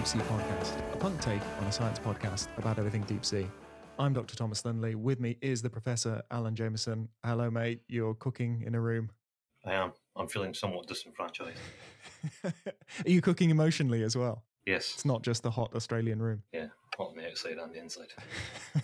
Deep Sea Podcast, a punk take on a science podcast about everything deep sea. I'm Dr. Thomas Linley. With me is the Professor Alan Jamieson. Hello, mate. You're cooking in a room. I am. I'm feeling somewhat disenfranchised. Are you cooking emotionally as well? Yes. It's not just the hot Australian room. Yeah. Hot on the outside and the inside.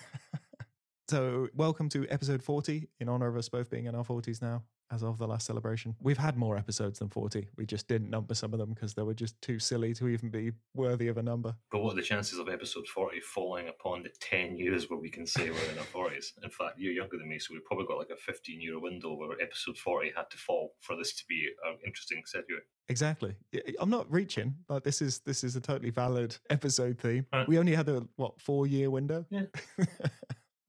So, welcome to episode 40 in honor of us both being in our 40s now, as of the last celebration. We've had more episodes than 40. We just didn't number some of them because they were just too silly to even be worthy of a number. But what are the chances of episode 40 falling upon the 10 years where we can say we're in our 40s? In fact, you're younger than me, so we've probably got like a 15 year window where episode 40 had to fall for this to be an interesting segue. Exactly. I'm not reaching. Like this is this is a totally valid episode theme. Right. We only had a what four year window. Yeah.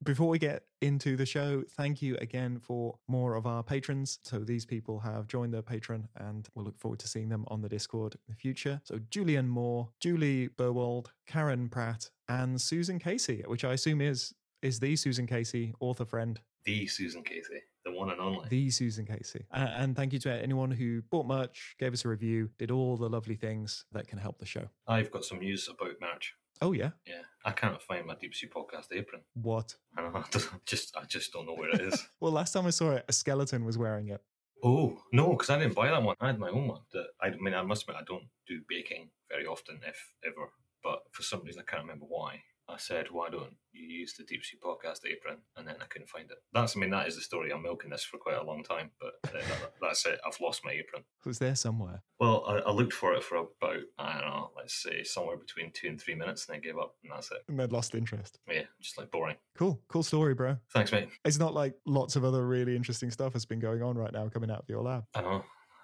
Before we get into the show, thank you again for more of our patrons. So these people have joined the patron, and we'll look forward to seeing them on the Discord in the future. So Julian Moore, Juli Berwald, Karen Pratt, and Susan Casey, which I assume is is the Susan Casey author friend The Susan Casey, the one and only. the Susan Casey. A- And thank you to anyone who bought merch, gave us a review, did all the lovely things that can help the show. I've got some news about merch. Oh yeah, Yeah, I can't find my Deep Sea Podcast apron. what? I don't know, I just, I just don't know where it is. Well, last time I saw it, a skeleton was wearing it. oh no, because I didn't buy that one. I had my own one. That I mean, I must admit, I don't do baking very often, if ever. But for some reason, I can't remember why. I said, "Why don't you use the Deep Sea Podcast apron?" And then I couldn't find it. That's, I mean, that is the story. I'm milking this for quite a long time, but uh, that, that's it. I've lost my apron. It was there somewhere. Well, I, I looked for it for about I don't know, let's say somewhere between two and three minutes, and I gave up, and that's it. And then lost interest. Yeah, just like boring. Cool, cool story, bro. Thanks, mate. It's not like lots of other really interesting stuff has been going on right now coming out of your lab. I know,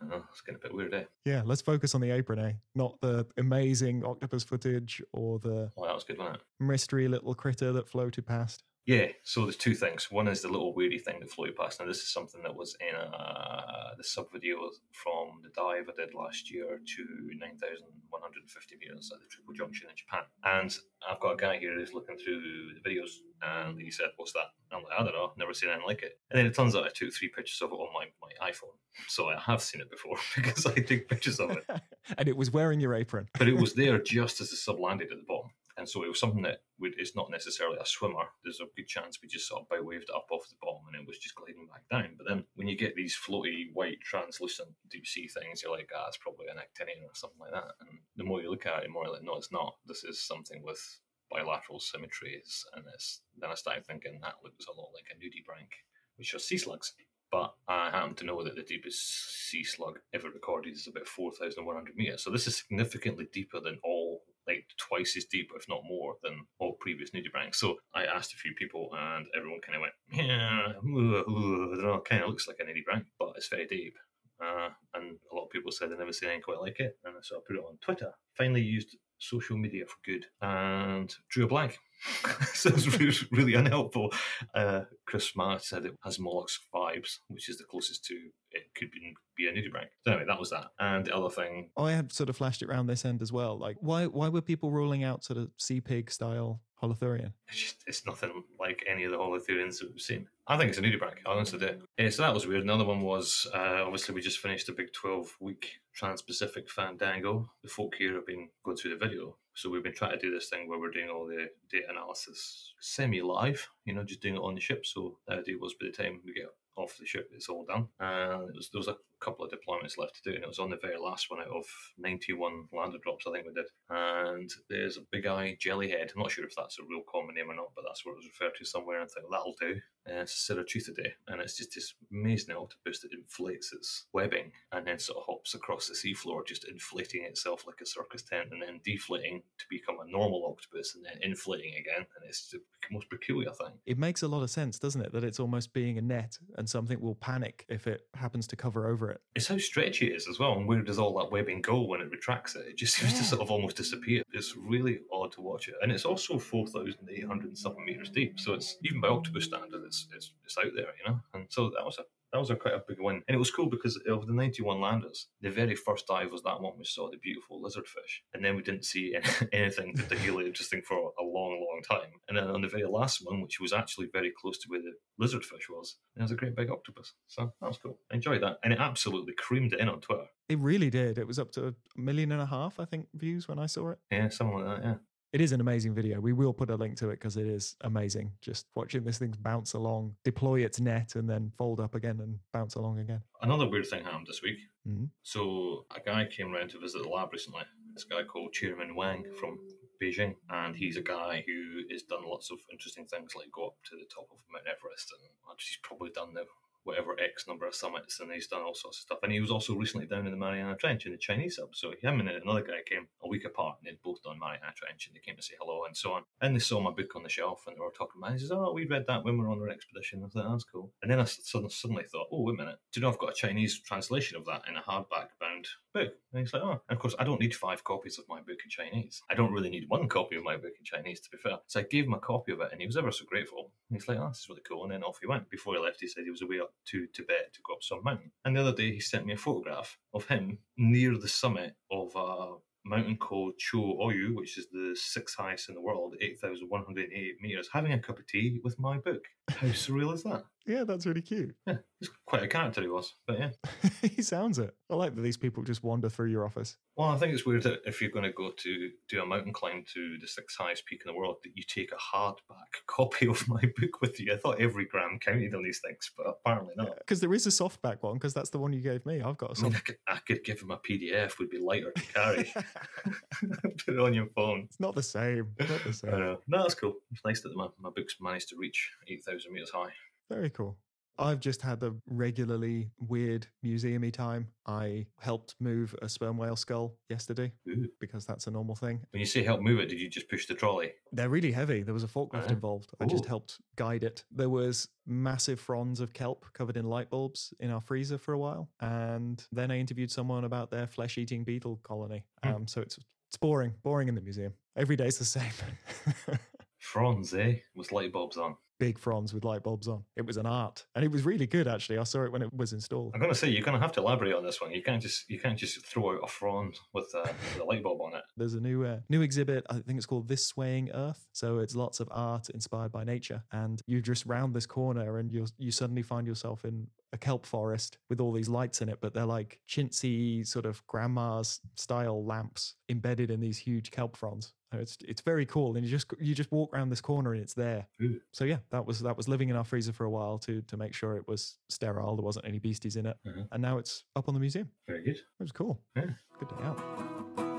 Know, it's getting a bit weird, eh? Yeah, let's focus on the apron, eh? Not the amazing octopus footage or the Well, that was good, wasn't it? mystery little critter that floated past. Yeah, so there's two things. One is the little weirdy thing that floated past. Now, this is something that was in uh, the sub video from the dive I did last year to 9,150 meters at the Triple Junction in Japan. And I've got a guy here who's looking through the videos, and he said, What's that? And I'm like, I don't know, never seen anything like it. And then it turns out I took three pictures of it on my, my iPhone. So I have seen it before because I took pictures of it and it was wearing your apron. but it was there just as the sub landed at the bottom. And so it was something that would, it's not necessarily a swimmer. There's a good chance we just sort of bow waved up off the bottom and it was just gliding back down. But then when you get these floaty, white, translucent deep sea things, you're like, ah, it's probably an actinian or something like that. And the more you look at it, the more you're like, no, it's not. This is something with bilateral symmetries. And it's, then I started thinking that looks a lot like a nudibranch, which are sea slugs. But I happen to know that the deepest sea slug ever recorded is about 4,100 meters. So this is significantly deeper than all, twice as deep, if not more, than all previous nudibranchs. So I asked a few people, and everyone kind of went, yeah, ooh, ooh, I don't know, kind of looks like a nudibranch, but it's very deep. Uh, and a lot of people said they've never seen anything quite like it. And so I put it on Twitter. Finally used social media for good and drew a blank. so it was really, unhelpful. Uh, Chris Smart said it has mollusk vibes, which is the closest to it could be, be a nudibranch. So anyway, that was that. And the other thing, I had sort of flashed it around this end as well. Like, why why were people ruling out sort of sea pig style holothurian? it's just it's nothing like any of the holothurians that we've seen. I think it's a nudibranch. I honestly do. Yeah, so that was weird. Another one was uh, obviously we just finished a big twelve week Trans-Pacific Fandango. The folk here have been going through the video, so we've been trying to do this thing where we're doing all the data analysis semi-live. You know, just doing it on the ship. So the idea was by the time we get off the ship, it's all done. And it was, there was a couple of deployments left to do, and it was on the very last one out of 91 lander drops, I think we did. And there's a big eye jellyhead. I'm not sure if that's a real common name or not, but that's what it was referred to somewhere. And I thought, that'll do. And it's a Cirroteuthidae, and it's just this amazing octopus that inflates its webbing and then sort of hops across the seafloor, just inflating itself like a circus tent, and then deflating to become a normal octopus, and then inflating again. And it's the most peculiar thing. It makes a lot of sense, doesn't it? That it's almost being a net and something will panic if it happens to cover over it. It's how stretchy it is as well, and where does all that webbing go when it retracts it? It just seems to sort of almost disappear. It's really odd to watch it, and it's also four thousand eight hundred something meters deep. So it's even by octopus standards, it's, it's it's out there, you know. And so that was a that was a quite a big win, and it was cool because of the ninety one landers, the very first dive was that one we saw the beautiful lizardfish, and then we didn't see anything particularly interesting for a long, long time. And then on the very last one, which was actually very close to where the lizardfish was, there was a great big octopus. So that was cool. I enjoyed that, and it absolutely creamed it in on Twitter. It really did. It was up to a million and a half, I think, views when I saw it. Yeah, something like that. Yeah. It is an amazing video. We will put a link to it because it is amazing. Just watching this thing bounce along, deploy its net, and then fold up again and bounce along again. Another weird thing happened this week. Mhm. So a guy came round to visit the lab recently. This guy called Chairman Wang from Beijing, and he's a guy who has done lots of interesting things, like go up to the top of Mount Everest, and he's probably done the whatever X number of summits, and he's done all sorts of stuff. And he was also recently down in the Mariana Trench in the Chinese sub. So him and another guy came a week apart, and they'd both done Mariana Trench, and they came to say hello and so on. And they saw my book on the shelf, and they were talking about. it. He says, "Oh, we read that when we were on our expedition." I thought that's cool. And then I sudden- suddenly thought, "Oh, wait a minute! Do you know I've got a Chinese translation of that in a hardback bound book?" And he's like, "Oh." And of course, I don't need five copies of my book in Chinese. I don't really need one copy of my book in Chinese, to be fair. So I gave him a copy of it, and he was ever so grateful. And he's like, "Oh, this is really cool." And then off he went. Before he left, he said he was away up to Tibet to go up some mountain. And the other day, he sent me a photograph of him near the summit of a mountain called Cho Oyu, which is the sixth highest in the world, 8,108 meters, having a cup of tea with my book. How surreal is that? Yeah, that's really cute. Yeah, he's quite a character he was. But yeah. he sounds it. I like that these people just wander through your office. Well, I think it's weird that if you're going to go to do a mountain climb to the sixth highest peak in the world, that you take a hardback copy of my book with you. I thought every gram counted on these things, but apparently not. Because there is a softback one, because that's the one you gave me. I've got a I mean, I could, I could give him a PDF, would be lighter to carry. Put it on your phone. it's not the same. Not the I know. No, that's cool. It's nice that my, my book's managed to reach 8,000 meters high. Very cool. I've just had a regularly weird museumy time. I helped move a sperm whale skull yesterday Ooh. because that's a normal thing. When you say help move it, did you just push the trolley? They're really heavy. There was a forklift Uh, involved. I just helped guide it. There was massive fronds of kelp covered in light bulbs in our freezer for a while, and then I interviewed someone about their flesh-eating beetle colony. Hmm. Um, so it's it's boring, boring in the museum. Every day's the same. fronds, eh? With light bulbs on. Big fronds with light bulbs on. It was an art, and it was really good actually. I saw it when it was installed. I'm gonna say you're gonna have to elaborate on this one. You can't just you can't just throw out a frond with, uh, with a light bulb on it. There's a new uh, new exhibit. I think it's called This Swaying Earth. So it's lots of art inspired by nature, and you just round this corner, and you you suddenly find yourself in a kelp forest with all these lights in it, but they're like chintzy sort of grandma's style lamps embedded in these huge kelp fronds. It's it's very cool, and you just you just walk around this corner and it's there. Ooh. So yeah, that was that was living in our freezer for a while to to make sure it was sterile. There wasn't any beasties in it, Mhm. and now it's up on the museum. Very good. It was cool. Yeah. Good day out.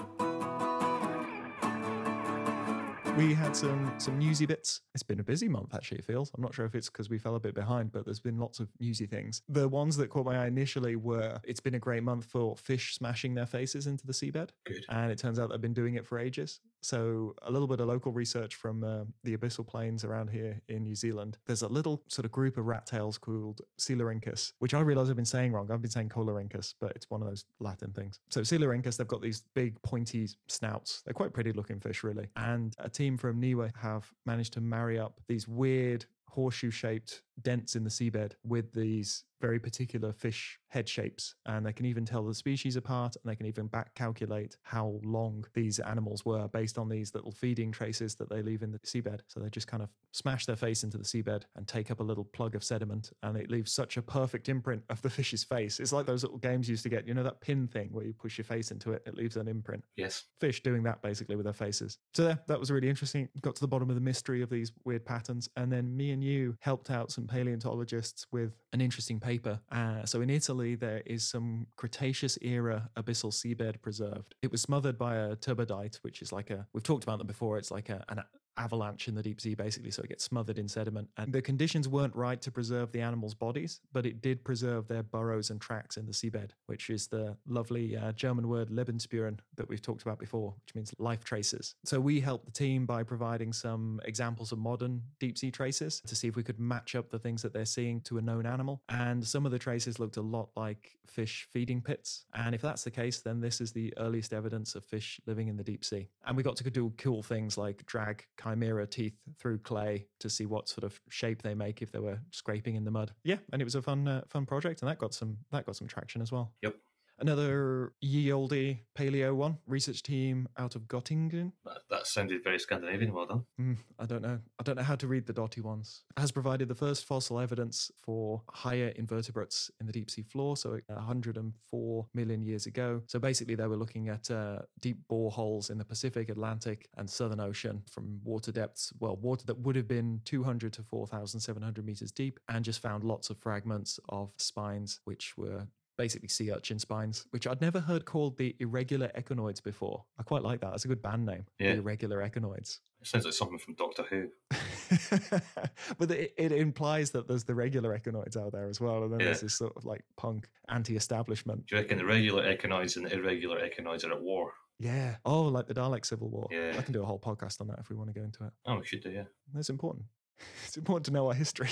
We had some some newsy bits. It's been a busy month, actually. It feels. I'm not sure if it's because we fell a bit behind, but there's been lots of newsy things. The ones that caught my eye initially were: it's been a great month for fish smashing their faces into the seabed, Good. and it turns out they've been doing it for ages. So a little bit of local research from uh, the abyssal plains around here in New Zealand. There's a little sort of group of rat tails called Coelurhynchus, which I realize I've been saying wrong. I've been saying Coelurhynchus, but it's one of those Latin things. So Coelurhynchus, they've got these big pointy snouts. They're quite pretty looking fish, really. And a team from NIWA have managed to marry up these weird horseshoe shaped dents in the seabed with these very particular fish head shapes. And they can even tell the species apart and they can even back calculate how long these animals were based on these little feeding traces that they leave in the seabed. So they just kind of smash their face into the seabed and take up a little plug of sediment and it leaves such a perfect imprint of the fish's face. It's like those little games you used to get, you know, that pin thing where you push your face into it, it leaves an imprint Yes. fish doing that basically with their faces. So yeah, that was really interesting. Got to the bottom of the mystery of these weird patterns, and then me and you helped out some paleontologists with an interesting paper. Uh, so in Italy, there is some Cretaceous era abyssal seabed preserved. It was smothered by a turbidite, which is like a we've talked about them before. It's like a, an avalanche in the deep sea, basically. So it gets smothered in sediment. And the conditions weren't right to preserve the animals' bodies, but it did preserve their burrows and tracks in the seabed, which is the lovely uh, German word Lebensspuren that we've talked about before, which means life traces. So we helped the team by providing some examples of modern deep sea traces to see if we could match up the things that they're seeing to a known animal. And some of the traces looked a lot like fish feeding pits. And if that's the case, then this is the earliest evidence of fish living in the deep sea. And we got to do cool things like drag chimera teeth through clay to see what sort of shape they make if they were scraping in the mud. Yeah, and it was a fun uh, fun project, and that got some that got some traction as well. Yep. Another ye olde paleo one, research team out of Göttingen. That, that sounded very Scandinavian. Well done. Mm, I don't know. I don't know how to read the dotty ones. Has provided the first fossil evidence for higher invertebrates in the deep sea floor, so 104 million years ago. So basically, they were looking at uh, deep boreholes in the Pacific, Atlantic, and Southern Ocean from water depths, well, water that would have been 200 to 4,700 meters deep, and just found lots of fragments of spines, which were basically sea urchin spines, which I'd never heard called the irregular echinoids before. I quite like that. That's a good band name. Yeah. The irregular echinoids. It sounds like something from Doctor Who. but it, it implies that there's the regular echinoids out there as well. And then Yeah. there's this sort of like punk anti establishment. Do you reckon the regular echinoids and the irregular echinoids are at war? Yeah. Oh, like the Dalek Civil War. Yeah. I can do a whole podcast on that if we want to go into it. Oh, we should do, yeah. That's important. It's important to know our history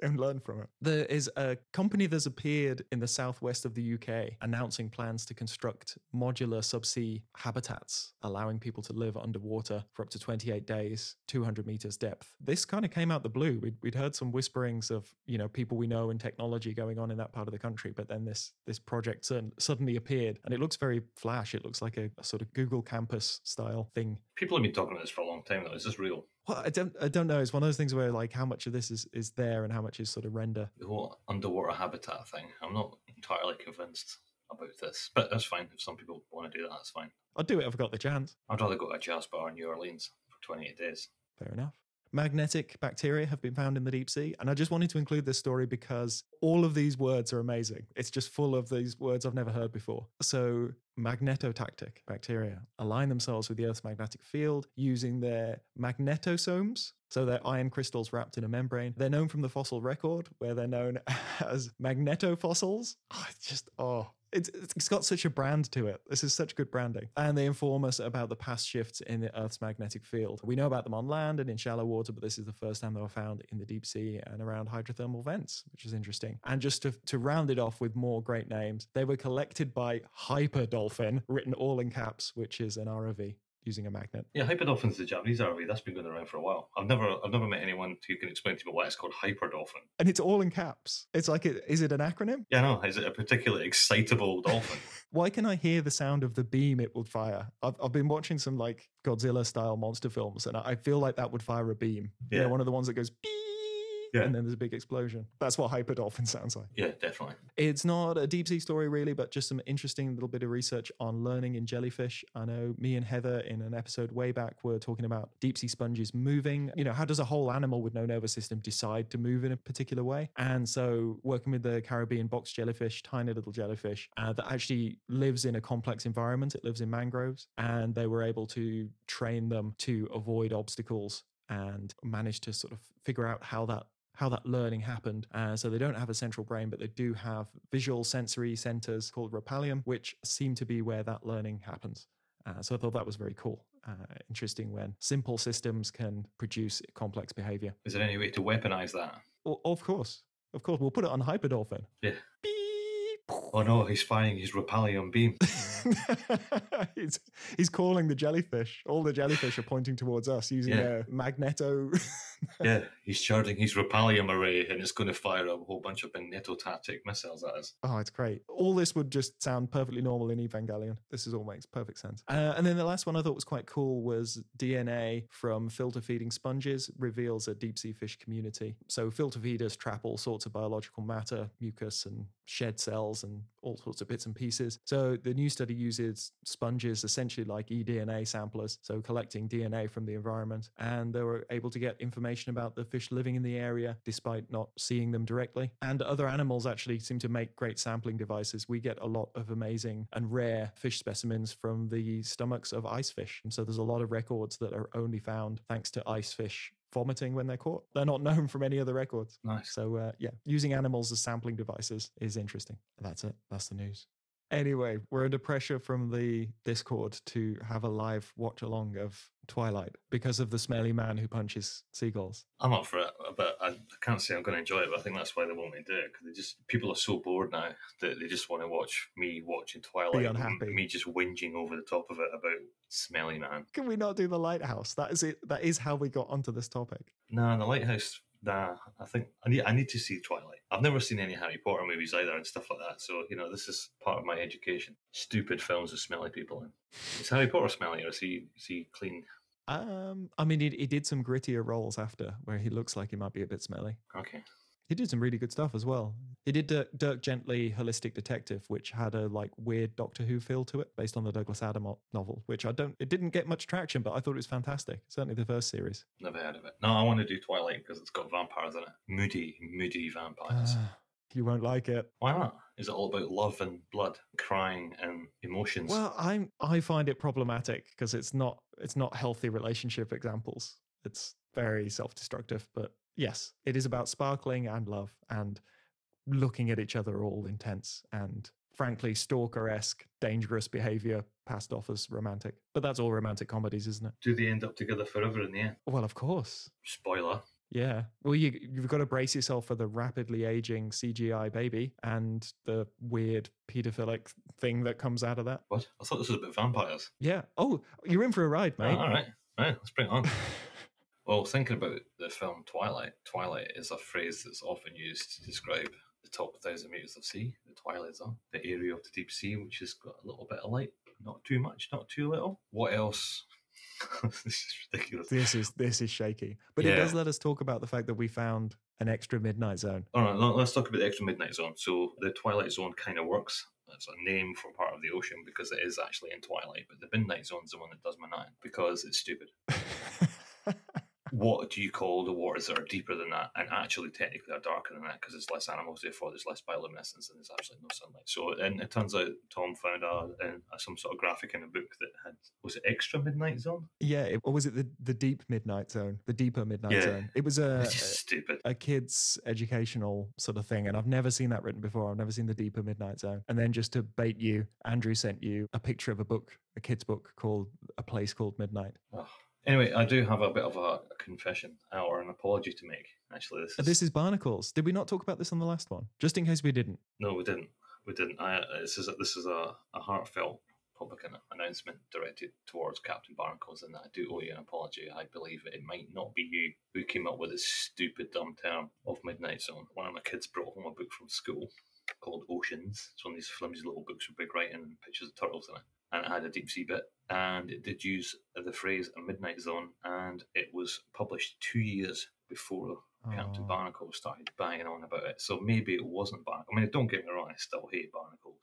and learn from it. There is a company that's appeared in the southwest of the UK announcing plans to construct modular subsea habitats, allowing people to live underwater for up to 28 days, 200 meters depth. This kind of came out the blue. We'd, we'd heard some whisperings of, you know, people we know and technology going on in that part of the country, but then this this project suddenly appeared and it looks very flash. It looks like a, a sort of Google campus style thing. People have been talking about this for a long time, though. Is this real? Well, I don't, I don't know. It's one of those things where like how much of this is is there and how much is sort of render. The whole underwater habitat thing. I'm not entirely convinced about this, but that's fine. If some people want to do that, that's fine. I'd do it if I got the chance. I'd rather go to a jazz bar in New Orleans for 28 days. Fair enough. Magnetic bacteria have been found in the deep sea. And I just wanted to include this story because all of these words are amazing. It's just full of these words I've never heard before. So, magnetotactic bacteria align themselves with the Earth's magnetic field using their magnetosomes. So, they're iron crystals wrapped in a membrane. They're known from the fossil record, where they're known as magnetofossils. Oh, it's just, oh, it's, it's got such a brand to it. This is such good branding. And they inform us about the past shifts in the Earth's magnetic field. We know about them on land and in shallow water, but this is the first time they were found in the deep sea and around hydrothermal vents, which is interesting. And just to, to round it off with more great names, they were collected by Hyper Dolphin, written all in caps, which is an ROV using a magnet. Yeah, hyperdolphin's the Japanese RV. That's been going around for a while. I've never, I've never met anyone who can explain to me why it's called hyperdolphin. And it's all in caps. It's like, it, is it an acronym? Yeah, no, is it a particularly excitable dolphin? Why can I hear the sound of the beam it would fire? I've, I've been watching some like Godzilla style monster films, and I feel like that would fire a beam. You know, Yeah. one of the ones that goes beep, Yeah. and then there's a big explosion. That's what Hyperdolphin sounds like. yeah, definitely. It's not a deep sea story really, but just some interesting little bit of research on learning in jellyfish. I know me and Heather in an episode way back were talking about deep sea sponges moving. You know, how does a whole animal with no nervous system decide to move in a particular way? And so working with the Caribbean box jellyfish, tiny little jellyfish uh, that actually lives in a complex environment. It lives in mangroves, and they were able to train them to avoid obstacles and manage to sort of figure out how that how that learning happened. Uh, so they don't have a central brain, but they do have visual sensory centers called rhopalium, which seem to be where that learning happens. Uh, so I thought that was very cool. Uh, interesting when simple systems can produce complex behavior. Is there any way to weaponize that? O- of course, of course, we'll put it on Hyperdolphin. Yeah. Beep. Oh no, he's firing his rhopalium beam. he's, he's calling the jellyfish. All the jellyfish are pointing towards us using Yeah. their magneto. yeah, he's charging his rhopalium array and it's going to fire a whole bunch of magneto magnetotactic missiles at us. Oh, it's great. All this would just sound perfectly normal in Evangelion. This is all makes perfect sense. Uh, and then the last one I thought was quite cool was DNA from filter feeding sponges reveals a deep sea fish community. So filter feeders trap all sorts of biological matter, mucus and shed cells and all sorts of bits and pieces. So the new study uses sponges essentially like eDNA samplers, so collecting DNA from the environment, and they were able to get information about the fish living in the area despite not seeing them directly. And other animals actually seem to make great sampling devices. We get a lot of amazing and rare fish specimens from the stomachs of ice fish. And so there's a lot of records that are only found thanks to ice fish vomiting when they're caught. They're not known from any other records. Nice. So uh, yeah, using animals as sampling devices is interesting. That's it. That's the news. Anyway, we're under pressure from the Discord to have a live watch along of Twilight because of the smelly man who punches seagulls. I'm up for it, but I, can't say I'm going to enjoy it. But I think that's why they want me to do it because they just people are so bored now that they just want to watch me watching Twilight, and unhappy. me just whinging over the top of it about smelly man. Can we not do the lighthouse? That is it. That is how we got onto this topic. No, the lighthouse Nah, I think I need I need to see Twilight. I've never seen any Harry Potter movies either and stuff like that. So you know, this is part of my education. Stupid films with smelly people in. Is Harry Potter smelly or is he is he clean? Um, I mean, he, he did some grittier roles after where he looks like he might be a bit smelly. Okay. He did some really good stuff as well. He did Dirk, Dirk Gently Holistic Detective, which had a like weird Doctor Who feel to it, based on the Douglas Adams novel. Which I don't, it didn't get much traction, but I thought it was fantastic. Certainly the first series. Never heard of it. No, I want to do Twilight because it's got vampires in it. Moody, moody vampires. Ah, you won't like it. Why not? Is it all about love and blood, crying and emotions? Well, I'm I find it problematic because it's not it's not healthy relationship examples. It's very self-destructive, but yes, it is about sparkling and love and looking at each other all intense and frankly stalker-esque dangerous behavior passed off as romantic. But that's all romantic comedies, isn't it? do they end up together forever in the end? Well, of course. Spoiler. Yeah. Well, you you've got to brace yourself for the rapidly aging CGI baby and the weird pedophilic thing that comes out of that. What? I thought this was about vampires. Yeah. Oh, you're in for a ride, Oh, mate. all right. All right, let's bring it on. Well, thinking about the film Twilight, Twilight is a phrase that's often used to describe the top thousand meters of sea, the twilight zone, the area of the deep sea, which has got a little bit of light, not too much, not too little. What else? this is ridiculous. this is this is shaky, but it does let us talk about the fact that we found an extra midnight zone. All right, let- let's talk about the extra midnight zone. So the twilight zone kind of works. It's a name for part of the ocean because it is actually in twilight, but the midnight zone is the one that does my nine because it's stupid. what do you call the waters that are deeper than that and actually technically are darker than that because there's less animals therefore there's less bioluminescence and there's absolutely no sunlight so and it turns out tom found a, a, some sort of graphic in a book that had was it extra midnight zone yeah, it, or was it the the deep midnight zone? The deeper midnight Yeah. zone. It was a stupid a kid's educational sort of thing, and I've never seen that written before. I've never seen the deeper midnight zone. And then just to bait you, Andrew sent you a picture of a book, a kid's book called A Place Called Midnight. Ugh. Anyway i do have a bit of a, confession uh, or an apology to make actually this is, This is Barnacles. Did we not talk about this on the last one? Just in case we didn't. no we didn't we didn't I, this is a, this is a, a heartfelt public announcement directed towards Captain Barnacles, and I do owe you an apology. I believe it might not be you who came up with this stupid dumb term of Midnight Zone. One of my kids brought home a book from school called Oceans. It's one of these flimsy little books with big writing and pictures of turtles in it. And it had a deep sea bit, and it did use the phrase a midnight zone, and it was published two years before Captain Oh. Barnacle started banging on about it. So maybe it wasn't Barnacle. I mean, don't get me wrong, I still hate Barnacles.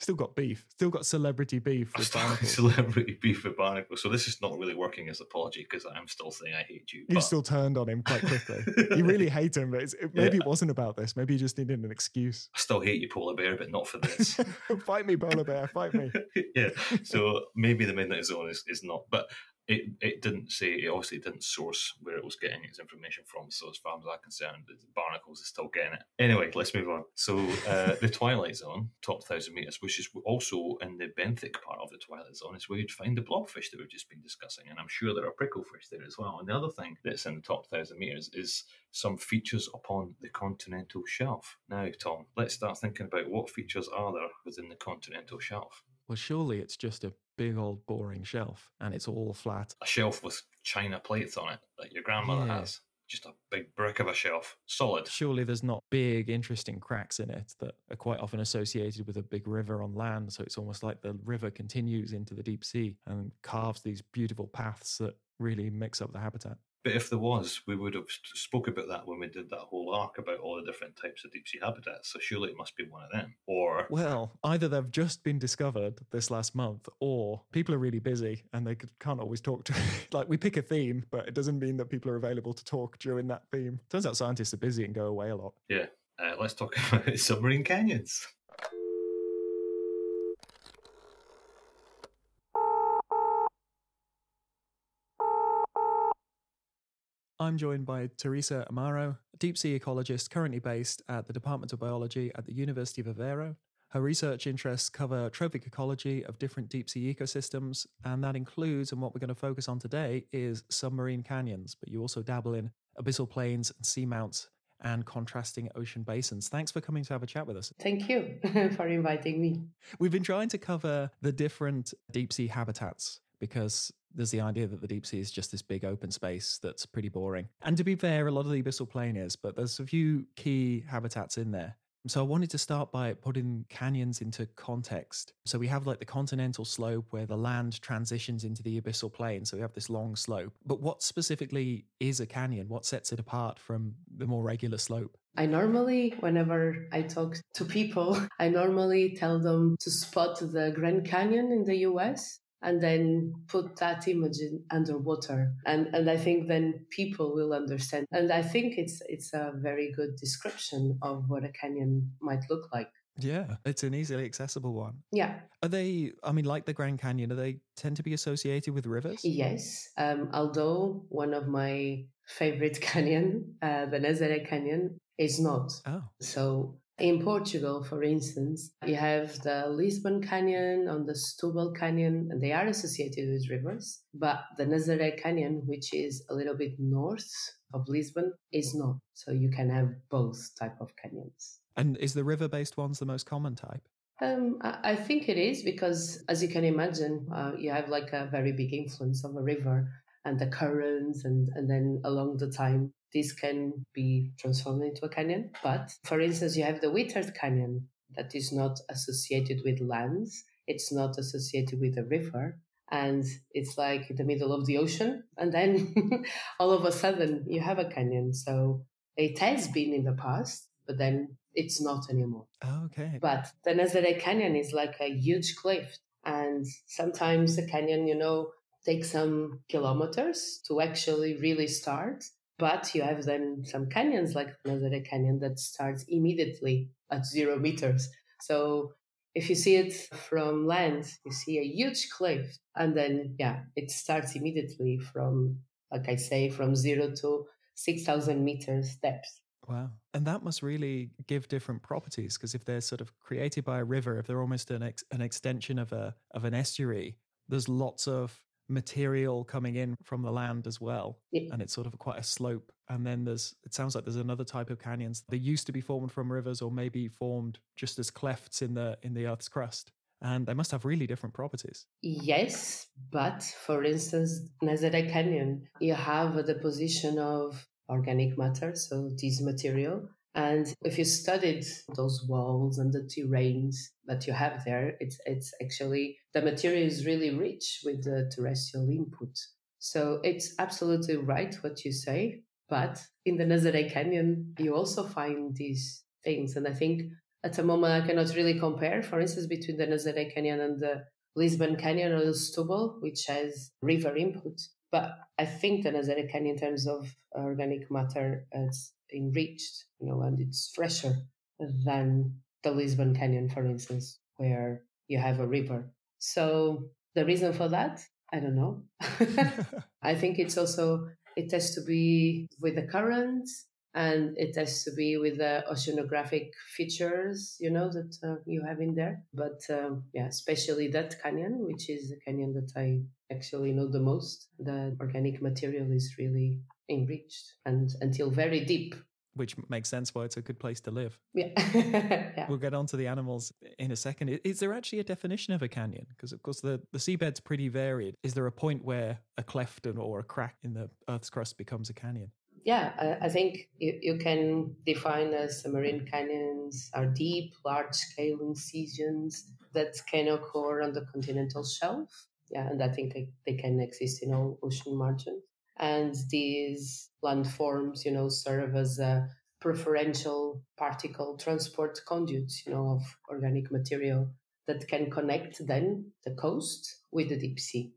Still got beef. Still got celebrity beef with Barnacles. celebrity beef with Barnacle. So this is not really working as an apology because I'm still saying I hate you. You but- still turned on him quite quickly. you really hate him, but it's, it, maybe it wasn't about this. Maybe you just needed an excuse. I still hate you, polar bear, but not for this. fight me, polar bear. Fight me. yeah. So maybe the midnight zone is, is not, but it, it didn't say it obviously didn't source where it was getting its information from. So as far as I'm concerned, the Barnacles is still getting it. Anyway, let's move on. So uh, the Twilight Zone, top thousand meters, which is also in the benthic part of the Twilight Zone, is where you'd find the blobfish that we've just been discussing, and I'm sure there are pricklefish there as well. And the other thing that's in the top thousand meters is some features upon the continental shelf. Now, Tom, let's start thinking about what features are there within the continental shelf. Well, surely it's just a big old boring shelf and it's all flat. a shelf with china plates on it that your grandmother Yeah. has. Just a big brick of a shelf, solid. Surely there's not big, interesting cracks in it that are quite often associated with a big river on land. So it's almost like the river continues into the deep sea and carves these beautiful paths that really mix up the habitat. But if there was, we would have spoke about that when we did that whole arc about all the different types of deep sea habitats. So surely it must be one of them. Or Well, either they've just been discovered this last month, or people are really busy and they can't always talk to. like we pick a theme, but it doesn't mean that people are available to talk during that theme. Turns out scientists are busy and go away a lot. yeah, uh, let's talk about submarine canyons. I'm joined by Teresa Amaro, a deep sea ecologist currently based at the Department of Biology at the University of Aveiro. Her research interests cover trophic ecology of different deep sea ecosystems, and that includes, and what we're going to focus on today, is submarine canyons. But you also dabble in abyssal plains and seamounts and contrasting ocean basins. Thanks for coming to have a chat with us. Thank you for inviting me. We've been trying to cover the different deep sea habitats because there's the idea that the deep sea is just this big open space that's pretty boring. And to be fair, a lot of the abyssal plain is, but there's a few key habitats in there. So I wanted to start by putting canyons into context. So we have like the continental slope where the land transitions into the abyssal plain. So we have this long slope. But what specifically is a canyon? What sets it apart from the more regular slope? I normally, whenever I talk to people, I normally tell them to spot the Grand Canyon in the US and then put that image in underwater. And and i think then people will understand. And i think it's it's a very good description of what a canyon might look like. Yeah it's an easily accessible one. Yeah. Are they i mean like the grand canyon are they tend to be associated with rivers? Yes. Um, although one of my favorite canyon uh, the nazaré canyon is not. Oh. So in Portugal, for instance, you have the Lisbon Canyon and the Setúbal Canyon, and they are associated with rivers. But the Nazaré Canyon, which is a little bit north of Lisbon, is not. So you can have both type of canyons. And is the river-based ones the most common type? Um, I think it is because, as you can imagine, uh, you have like a very big influence of a river and the currents, and, and then along the time this can be transformed into a canyon. But for instance, you have the Whittard Canyon that is not associated with lands, it's not associated with a river, and it's like in the middle of the ocean. And then all of a sudden, you have a canyon. So it has been in the past, but then it's not anymore. Oh, okay. But the Nazaré Canyon is like a huge cliff. And sometimes the canyon, you know, takes some kilometers to actually really start. But you have then some canyons like Nazaré Canyon that starts immediately at zero meters. So if you see it from land, you see a huge cliff, and then yeah, it starts immediately from, like I say, from zero to six thousand meters depth. Wow. And that must really give different properties because if they're sort of created by a river, if they're almost an, ex- an extension of a of an estuary, there's lots of material coming in from the land as well. Yeah. And it's sort of quite a slope. And then there's, it sounds like there's another type of canyons. that used to be formed from rivers or maybe formed just as clefts in the, in the earth's crust. And they must have really different properties. Yes, but for instance, Nazaré Canyon, you have a deposition of organic matter, so this material, and if you studied those walls and the terrains that you have there, it's it's actually the material is really rich with the terrestrial input. So it's absolutely right what you say. But in the Nazaré Canyon, you also find these things. And I think at the moment I cannot really compare, for instance, between the Nazaré Canyon and the Lisbon Canyon or the Setúbal, which has river input. But I think the Nazaré Canyon, in terms of organic matter, is enriched, you know, and it's fresher than the Lisbon Canyon, for instance, where you have a river. So the reason for that, I don't know. I think it's also it has to be with the currents and it has to be with the oceanographic features, you know, that uh, you have in there. But um, yeah, especially that canyon, which is the canyon that I actually know the most. The organic material is really enriched and until very deep. Which makes sense why it's a good place to live. Yeah. yeah. We'll get on to the animals in a second. Is there actually a definition of a canyon? Because, of course, the, the seabed's pretty varied. Is there a point where a cleft or a crack in the Earth's crust becomes a canyon? Yeah, I, think you, you can define as marine canyons are deep, large scale incisions that can occur on the continental shelf. Yeah, and I think they, they can exist in all ocean margins and these landforms, you know, serve as a preferential particle transport conduits, you know, of organic material that can connect then the coast with the deep sea.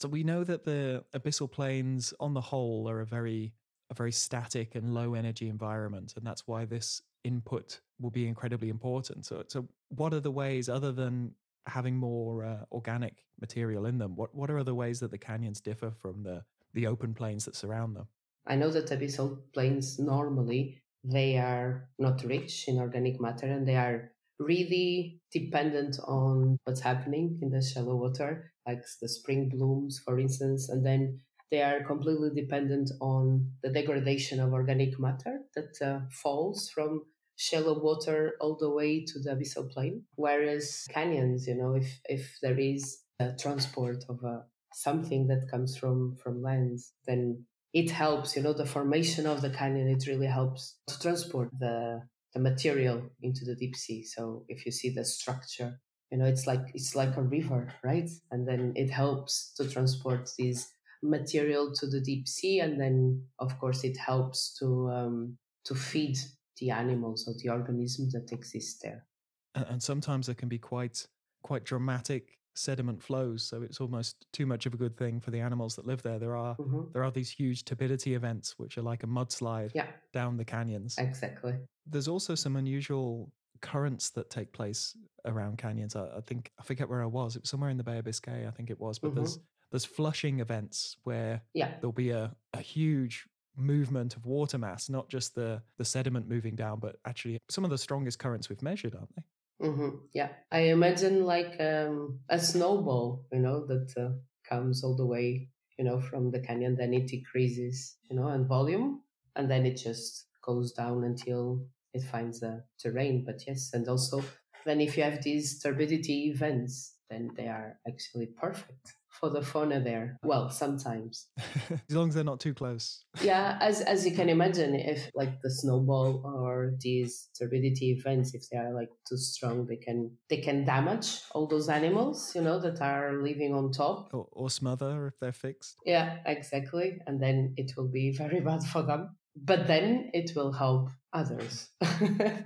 So we know that the abyssal plains on the whole are a very a very static and low energy environment and that's why this input will be incredibly important. So so what are the ways other than having more uh, organic material in them what what are other ways that the canyons differ from the the open plains that surround them. I know that abyssal plains normally they are not rich in organic matter and they are really dependent on what's happening in the shallow water, like the spring blooms, for instance, and then they are completely dependent on the degradation of organic matter that uh, falls from shallow water all the way to the abyssal plain. Whereas canyons, you know, if if there is a transport of a something that comes from from land, then it helps. You know, the formation of the canyon it really helps to transport the the material into the deep sea. So if you see the structure, you know, it's like it's like a river, right? And then it helps to transport this material to the deep sea, and then of course it helps to um, to feed the animals or the organisms that exist there. And, sometimes there can be quite quite dramatic sediment flows so it's almost too much of a good thing for the animals that live there there are mm-hmm. there are these huge turbidity events which are like a mudslide yeah. down the canyons exactly there's also some unusual currents that take place around canyons I, I, think i forget where i was it was somewhere in the bay of biscay i think it was but mm-hmm. there's there's flushing events where yeah. there'll be a, a huge movement of water mass not just the the sediment moving down but actually some of the strongest currents we've measured aren't they Mm-hmm. Yeah, I imagine like um, a snowball, you know, that uh, comes all the way, you know, from the canyon. Then it decreases, you know, in volume, and then it just goes down until it finds the terrain. But yes, and also then if you have these turbidity events, then they are actually perfect for the fauna there. Well, sometimes. as long as they're not too close. yeah, as as you can imagine, if like the snowball or these turbidity events, if they are like too strong, they can they can damage all those animals, you know, that are living on top. Or, or smother if they're fixed. Yeah, exactly. And then it will be very bad for them. But then it will help others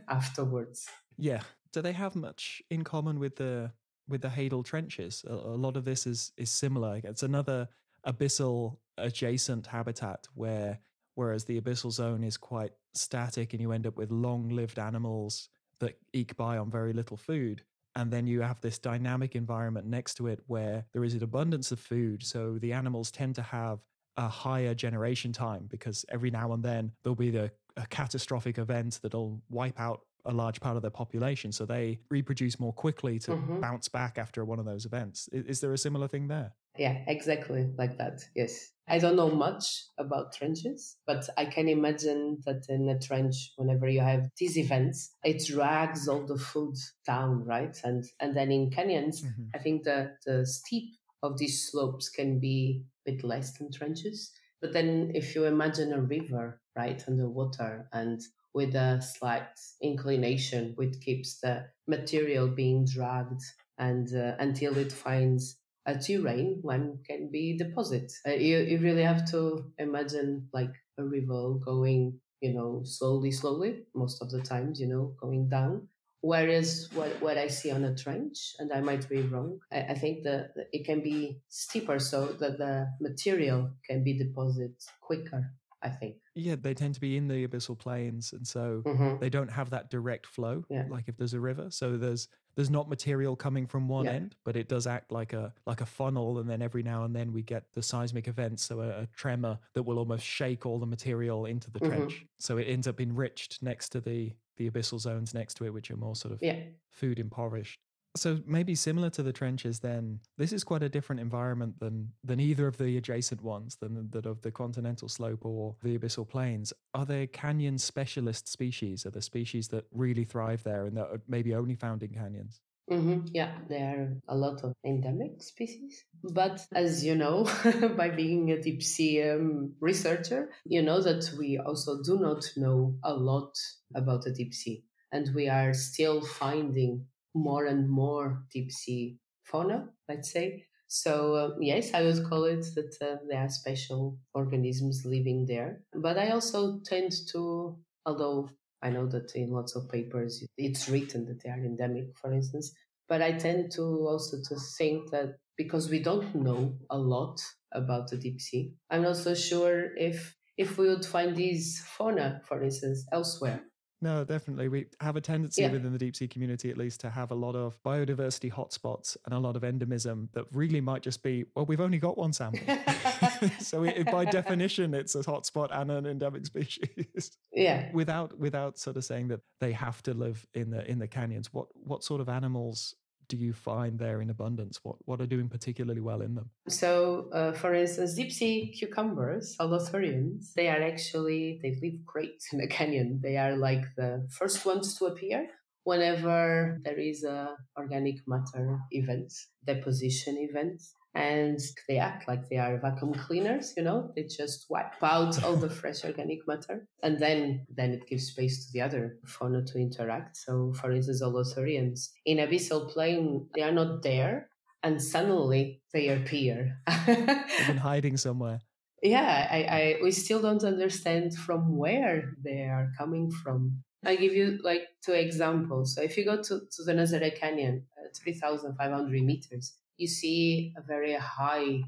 afterwards. Yeah. Do they have much in common with the with the Hadal trenches. A, a lot of this is is similar. It's another abyssal adjacent habitat where whereas the abyssal zone is quite static and you end up with long-lived animals that eke by on very little food and then you have this dynamic environment next to it where there is an abundance of food so the animals tend to have a higher generation time because every now and then there'll be the, a catastrophic event that'll wipe out a large part of their population. So they reproduce more quickly to mm-hmm. bounce back after one of those events. Is, is there a similar thing there? Yeah, exactly like that. Yes. I don't know much about trenches, but I can imagine that in a trench, whenever you have these events, it drags all the food down, right? And and then in canyons, mm-hmm. I think that the steep of these slopes can be a bit less than trenches. But then if you imagine a river, right, underwater and with a slight inclination, which keeps the material being dragged and uh, until it finds a terrain one can be deposit. Uh, you, you really have to imagine like a river going, you know, slowly, slowly, most of the times, you know, going down. Whereas what, what I see on a trench, and I might be wrong, I, I think that it can be steeper so that the material can be deposited quicker I think. Yeah, they tend to be in the abyssal plains, and so mm-hmm. they don't have that direct flow. Yeah. Like if there's a river, so there's there's not material coming from one yeah. end, but it does act like a like a funnel, and then every now and then we get the seismic events, so a, a tremor that will almost shake all the material into the mm-hmm. trench. So it ends up enriched next to the the abyssal zones next to it, which are more sort of yeah. food impoverished. So maybe similar to the trenches, then this is quite a different environment than than either of the adjacent ones, than that of the continental slope or the abyssal plains. Are there canyon specialist species? Are there species that really thrive there and that are maybe only found in canyons? Mm-hmm. Yeah, there are a lot of endemic species. But as you know, by being a deep sea um, researcher, you know that we also do not know a lot about the deep sea. And we are still finding more and more deep sea fauna, let's say. So uh, yes, I would call it that uh, there are special organisms living there. But I also tend to, although I know that in lots of papers it's written that they are endemic, for instance, but I tend to also to think that because we don't know a lot about the deep sea, I'm not so sure if if we would find these fauna, for instance, elsewhere. No, definitely. We have a tendency yeah. within the deep sea community, at least, to have a lot of biodiversity hotspots and a lot of endemism that really might just be, well, we've only got one sample. so it, by definition, it's a hotspot and an endemic species. Yeah. Without without sort of saying that they have to live in the in the canyons, what what sort of animals do you find there in abundance? What what are doing particularly well in them? So, uh, for instance, deep sea cucumbers, holothurians, they are actually they live great in the canyon. They are like the first ones to appear whenever there is a organic matter event, deposition event. And they act like they are vacuum cleaners you know? They just wipe out all the fresh organic matter and then then it gives space to the other fauna to interact. So for instance holothurians. In abyssal plain they are not there and suddenly they appear. They've been hiding somewhere. Yeah I, I we still don't understand from where they are coming from. I give you like two examples. So if you go to, to the nazare canyon uh, 3500 meters you see a very high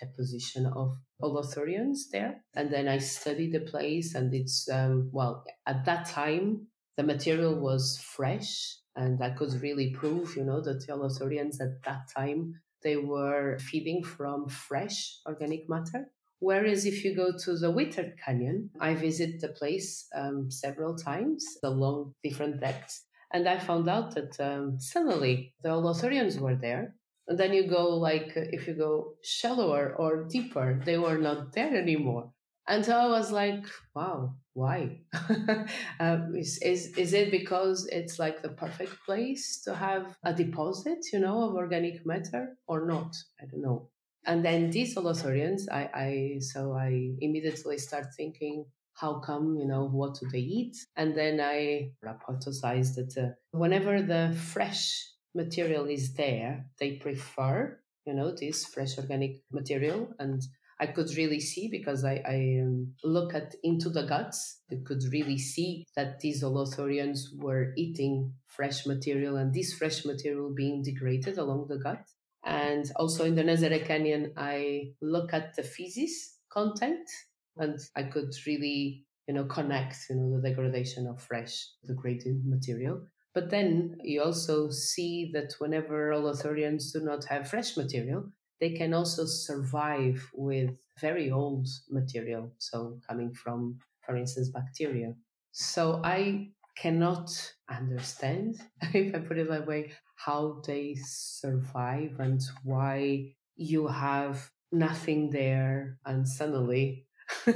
deposition of holothurians there. And then I studied the place, and it's, um, well, at that time, the material was fresh, and I could really prove, you know, that the holothurians at that time, they were feeding from fresh organic matter. Whereas if you go to the Whittard Canyon, I visit the place um, several times along different depths, and I found out that um, suddenly the holothurians were there, and then you go like, if you go shallower or deeper, they were not there anymore. And so I was like, wow, why? um, is, is, is it because it's like the perfect place to have a deposit, you know, of organic matter or not? I don't know. And then these holothurians, I, I so I immediately start thinking, how come, you know, what do they eat? And then I hypothesized that uh, whenever the fresh material is there, they prefer, you know, this fresh organic material. And I could really see because I, I um, look at into the guts, I could really see that these holothurians were eating fresh material and this fresh material being degraded along the gut. And also in the Nazare Canyon, I look at the feces content and I could really, you know, connect, you know, the degradation of fresh degraded material. But then you also see that whenever holothurians do not have fresh material, they can also survive with very old material, so coming from, for instance, bacteria. So I cannot understand, if I put it that way, how they survive and why you have nothing there and suddenly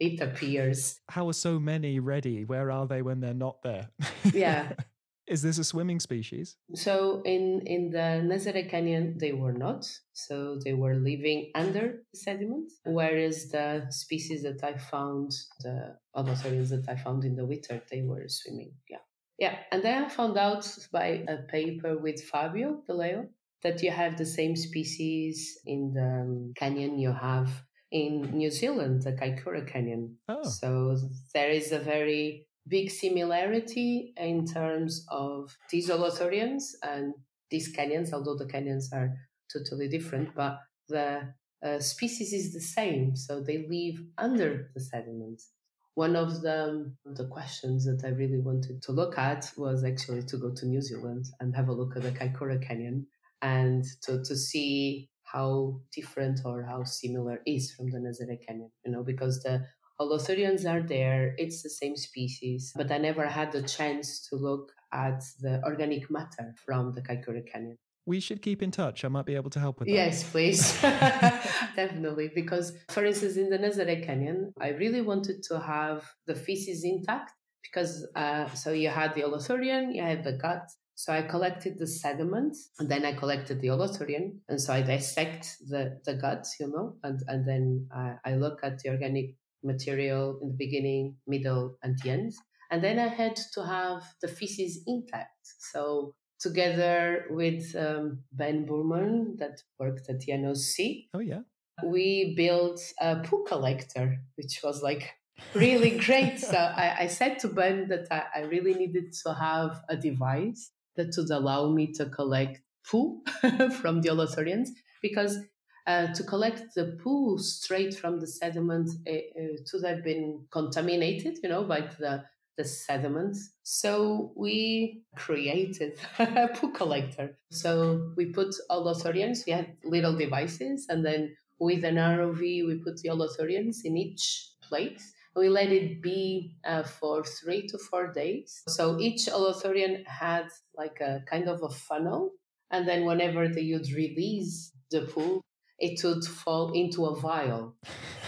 it appears. How are so many ready? Where are they when they're not there? yeah. Is this a swimming species? So in in the Nazare Canyon, they were not. So they were living under the sediment, whereas the species that I found, the holothurians that I found in the Whittard, they were swimming. Yeah, yeah. And then I found out by a paper with Fabio De Leo that you have the same species in the um, canyon you have in New Zealand, the Kaikoura Canyon. Oh. So there is a very big similarity in terms of these and these canyons, although the canyons are totally different, but the uh, species is the same. So they live under the sediments. One of the, the questions that I really wanted to look at was actually to go to New Zealand and have a look at the Kaikoura Canyon and to, to see how different or how similar is from the Nazare Canyon, you know, because the Holothurians are there, it's the same species, but I never had the chance to look at the organic matter from the Kaikoura Canyon. We should keep in touch. I might be able to help with that. Yes, please. Definitely. Because, for instance, in the Nazare Canyon, I really wanted to have the feces intact because, uh, so you had the Holothurian, you had the gut, so I collected the sediment and then I collected the holothurian. And so I dissect the, the gut, you know, and, and then I, I look at the organic material in the beginning, middle, and the end. And then I had to have the feces intact. So together with um, Ben Boorman that worked at the NOC. Oh, yeah. We built a poo collector, which was like really great. so I, I, said to Ben that I, I, really needed to have a device that would allow me to collect poo from the holothurians because uh, to collect the poo straight from the sediment uh, uh, to have been contaminated, you know, by the the sediment. So we created a poo collector. So we put holothurians, we had little devices, and then with an ROV, we put the holothurians in each plate. We let it be uh, for three to four days. So each holothurian had like a kind of a funnel. And then whenever they would release the poo, it would fall into a vial.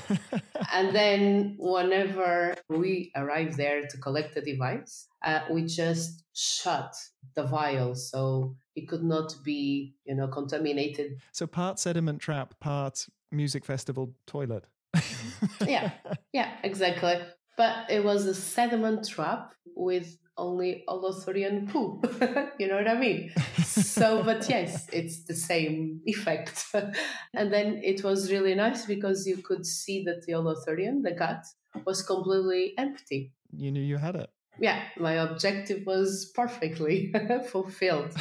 and then whenever we arrive there to collect the device, uh, we just shut the vial so it could not be, you know, contaminated. So part sediment trap, part music festival toilet. yeah, yeah, exactly. But it was a sediment trap with only Holothurian poo. you know what I mean? so, but yes, it's the same effect. and then it was really nice because you could see that the Holothurian, the gut, was completely empty. You knew you had it. Yeah, my objective was perfectly fulfilled.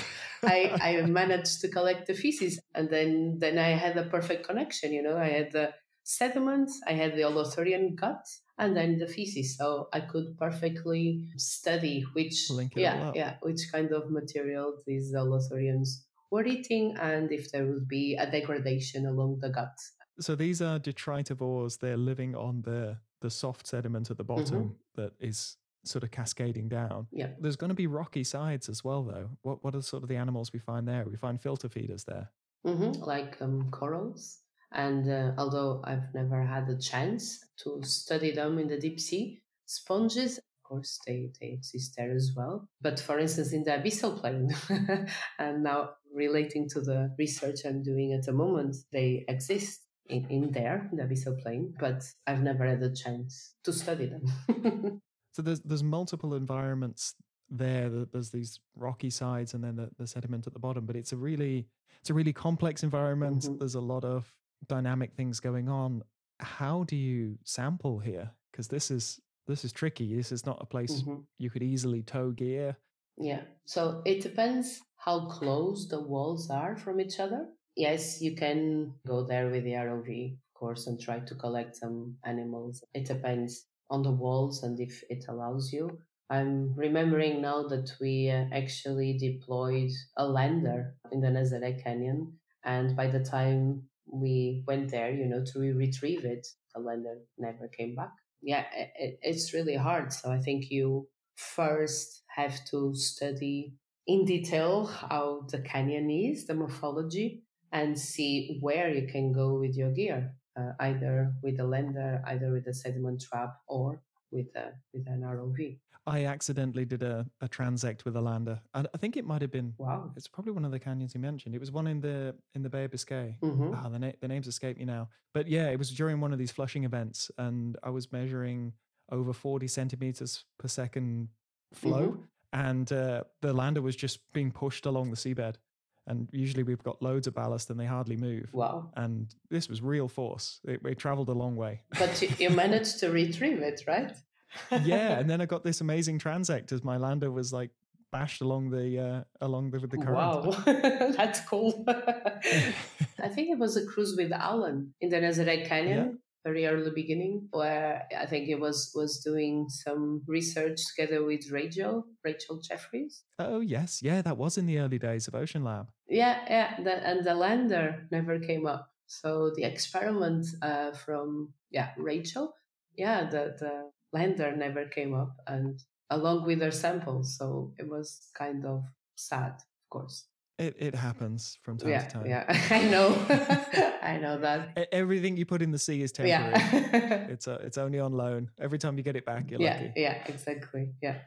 I, I managed to collect the feces and then, then I had a perfect connection. You know, I had the sediment, I had the Holothurian gut, and then the feces. So I could perfectly study which yeah yeah which kind of material these Holothurians were eating and if there would be a degradation along the gut. So these are detritivores. They're living on the the soft sediment at the bottom mm-hmm. that is sort of cascading down. Yeah. There's going to be rocky sides as well, though. What what are sort of the animals we find there? We find filter feeders there. Mm-hmm. Like um, corals. And uh, although I've never had a chance to study them in the deep sea, sponges, of course, they, they exist there as well. But for instance, in the abyssal plain, and now relating to the research I'm doing at the moment, they exist in, in there, in the abyssal plain, but I've never had a chance to study them. so there's, there's multiple environments there there's these rocky sides and then the, the sediment at the bottom but it's a really it's a really complex environment mm-hmm. there's a lot of dynamic things going on. How do you sample here? Because this is this is tricky. This is not a place mm-hmm. you could easily tow gear. Yeah. So it depends how close the walls are from each other. Yes, you can go there with the ROV, of course, and try to collect some animals. It depends on the walls and if it allows you. I'm remembering now that we uh, actually deployed a lander in the Nazaré Canyon. And by the time we went there, you know, to retrieve it. The lander never came back. Yeah, it, it's really hard. So I think you first have to study in detail how the canyon is, the morphology, and see where you can go with your gear, uh, either with a lander, either with a sediment trap, or with a with an ROV. I accidentally did a, a transect with a lander, and I think it might have been. Wow! It's probably one of the canyons you mentioned. It was one in the in the Bay of Biscay. Mm-hmm. Ah, the, na- the names escape me now. But yeah, it was during one of these flushing events, and I was measuring over forty centimeters per second flow, mm-hmm. and uh, the lander was just being pushed along the seabed. And usually we've got loads of ballast and they hardly move. Wow! And this was real force. It, it traveled a long way. But you, you managed to retrieve it, right? Yeah, and then I got this amazing transect as my lander was like bashed along the uh, along the, the current. Wow, that's cool. I think it was a cruise with Alan in the Nazaré Canyon. Yeah. Very early beginning, where I think it was was doing some research together with Rachel, Rachel Jeffreys. Oh yes, yeah, that was in the early days of Ocean Lab. Yeah, yeah, the, and the lander never came up. So the experiment uh, from yeah Rachel, yeah, the the lander never came up and along with their samples. So it was kind of sad, of course. It it happens from time yeah, to time. Yeah, I know. I know that. Everything you put in the sea is temporary. Yeah. it's a, it's only on loan. Every time you get it back, you're yeah, lucky. Yeah, exactly. Yeah.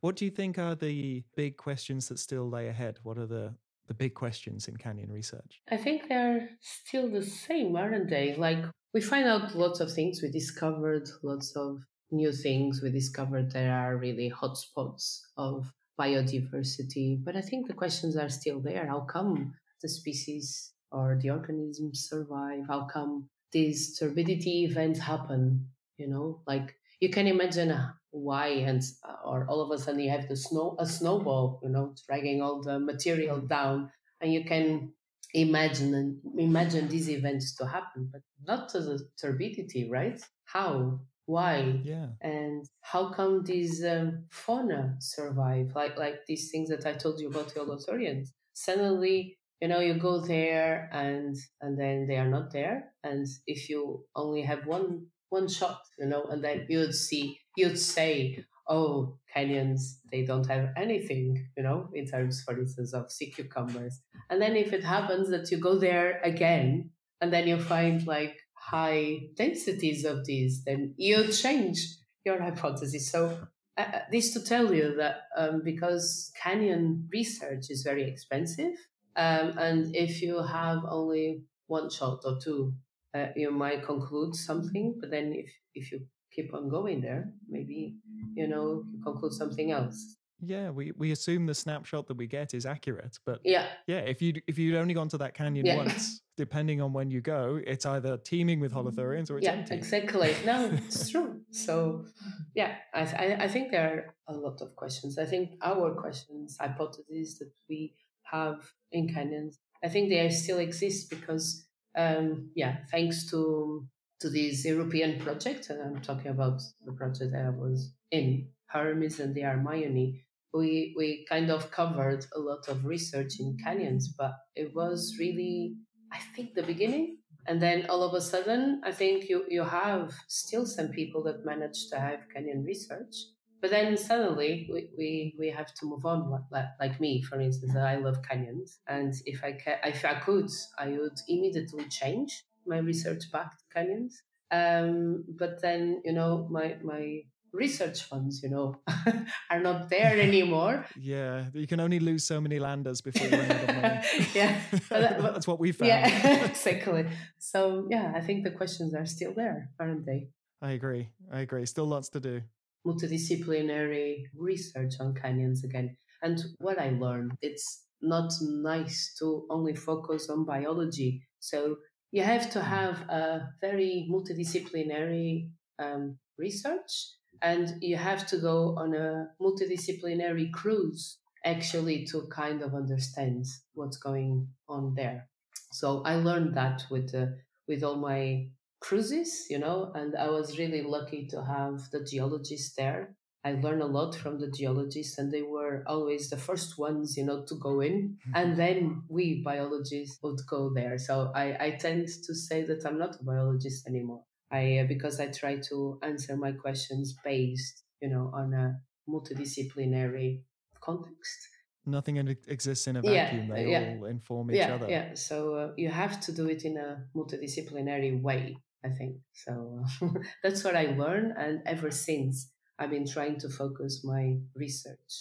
what do you think are the big questions that still lay ahead? What are the the big questions in canyon research? I think they're still the same, aren't they? Like we find out lots of things. We discovered lots of new things. We discovered there are really hotspots of biodiversity. But I think the questions are still there. How come the species or the organisms survive? How come these turbidity events happen? You know, like you can imagine why and or all of a sudden you have the snow a snowball, you know, dragging all the material down, and you can imagine and imagine these events to happen, but not to the turbidity, right? How? why yeah and how come these um, fauna survive like like these things that i told you about the holothurians suddenly you know you go there and and then they are not there and if you only have one one shot you know and then you'd see you'd say oh canyons, they don't have anything you know in terms for instance of sea cucumbers and then if it happens that you go there again and then you find like high densities of these, then you change your hypothesis. So uh, uh, this to tell you that um, because canyon research is very expensive, um, and if you have only one shot or two, uh, you might conclude something. But then if if you keep on going there, maybe you know you conclude something else. Yeah, we, we assume the snapshot that we get is accurate, but yeah, yeah, if you if you'd only gone to that canyon yeah. once, depending on when you go, it's either teeming with holothurians or it's yeah, empty. exactly. No, it's true. So yeah, I, I I think there are a lot of questions. I think our questions, hypotheses that we have in canyons, I think they still exist because um, yeah, thanks to to this European project, and I'm talking about the project that I was in, Hermes and the Hermione, we we kind of covered a lot of research in canyons, but it was really I think the beginning. And then all of a sudden, I think you, you have still some people that manage to have canyon research. But then suddenly we, we, we have to move on. Like, like me, for instance, I love canyons. And if I, ca- if I could, I would immediately change my research back to canyons. Um, but then, you know, my, my research funds, you know, are not there anymore. Yeah, you can only lose so many landers before you run out of money. yeah, but, that's what we found. Yeah, exactly. So yeah, I think the questions are still there, aren't they? I agree. I agree. Still lots to do. Multidisciplinary research on canyons again, and what I learned, it's not nice to only focus on biology. So you have to have a very multidisciplinary um, research and you have to go on a multidisciplinary cruise actually to kind of understand what's going on there. So I learned that with uh, with all my cruises, you know, and I was really lucky to have the geologists there. I learned a lot from the geologists, and they were always the first ones, you know, to go in. Mm-hmm. And then we biologists would go there. So I, I tend to say that I'm not a biologist anymore. I uh, because I try to answer my questions based, you know, on a multidisciplinary context. Nothing exists in a vacuum; yeah, they yeah. all inform each yeah, other. Yeah, so uh, you have to do it in a multidisciplinary way. I think so. That's what I learned, and ever since I've been trying to focus my research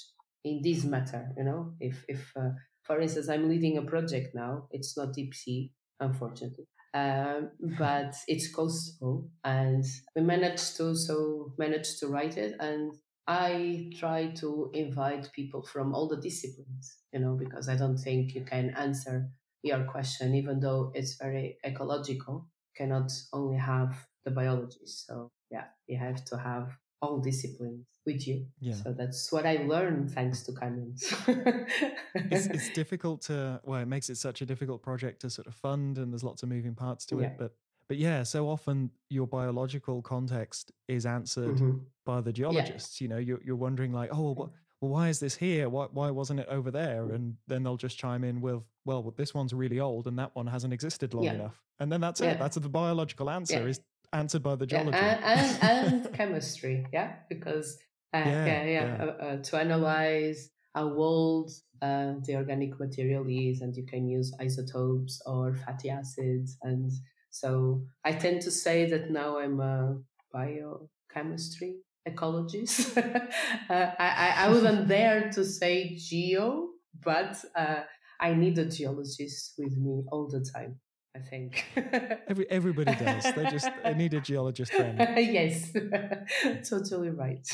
in this matter. You know, if if uh, for instance I'm leading a project now, it's not deep sea, unfortunately, um, but it's coastal and we managed to so managed to write it and i try to invite people from all the disciplines you know because i don't think you can answer your question even though it's very ecological cannot only have the biology. so yeah you have to have all disciplines with you. Yeah. So that's what I learned thanks to canyons. it's, it's, difficult to, well, it makes it such a difficult project to sort of fund and there's lots of moving parts to yeah. it. But, but yeah, so often your biological context is answered mm-hmm. by the geologists. Yeah. You know, you're, you're wondering like, oh, well, well, why is this here? Why, why wasn't it over there? And then they'll just chime in with, well, this one's really old and that one hasn't existed long yeah. enough. And then that's it. That's the biological answer is answered by the geology. Yeah, and, and, and chemistry, yeah, because uh, yeah, yeah, yeah. Uh, uh, to analyze how old uh, the organic material is, and you can use isotopes or fatty acids. And so I tend to say that now I'm a biochemistry ecologist. Uh, I, I wasn't there to say geo, but uh, I need a geologist with me all the time. I think. Every everybody does. They just they need a geologist friend. yes, totally right.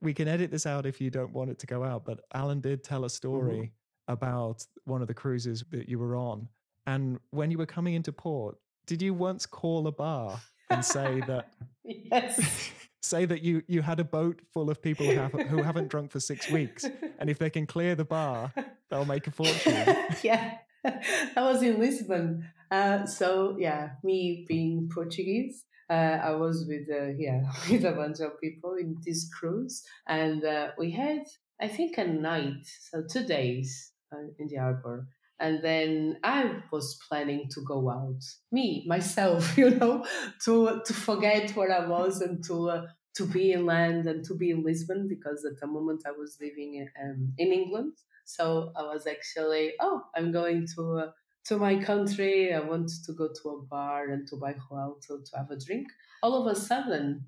we can edit this out if you don't want it to go out. But Alan did tell a story mm-hmm. about one of the cruises that you were on, and when you were coming into port, did you once call a bar and say that? yes. Say that you you had a boat full of people who, have, who haven't drunk for six weeks, and if they can clear the bar, they'll make a fortune. yeah. that was in Lisbon. Uh, so yeah, me being Portuguese, uh, I was with uh, yeah with a bunch of people in this cruise, and uh, we had I think a night, so two days uh, in the harbor, and then I was planning to go out, me myself, you know, to to forget where I was and to uh, to be in land and to be in Lisbon because at the moment I was living in, um, in England. So I was actually, oh, I'm going to uh, to my country. I want to go to a bar and to buy Joel to, to have a drink. All of a sudden,